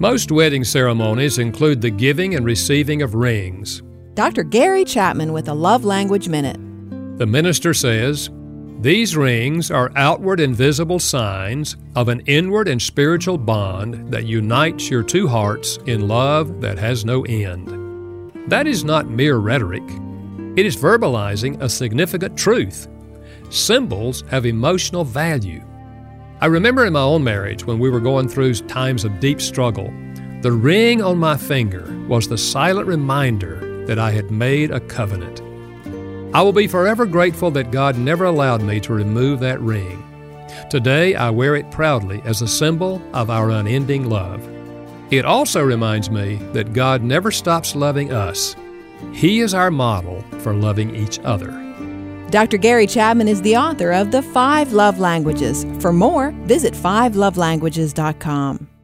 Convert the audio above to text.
Most wedding ceremonies include the giving and receiving of rings. Dr. Gary Chapman with a Love Language Minute. The minister says, These rings are outward and visible signs of an inward and spiritual bond that unites your two hearts in love that has no end. That is not mere rhetoric, it is verbalizing a significant truth. Symbols have emotional value. I remember in my own marriage when we were going through times of deep struggle, the ring on my finger was the silent reminder that I had made a covenant. I will be forever grateful that God never allowed me to remove that ring. Today, I wear it proudly as a symbol of our unending love. It also reminds me that God never stops loving us. He is our model for loving each other. Dr. Gary Chapman is the author of The Five Love Languages. For more, visit fivelovelanguages.com.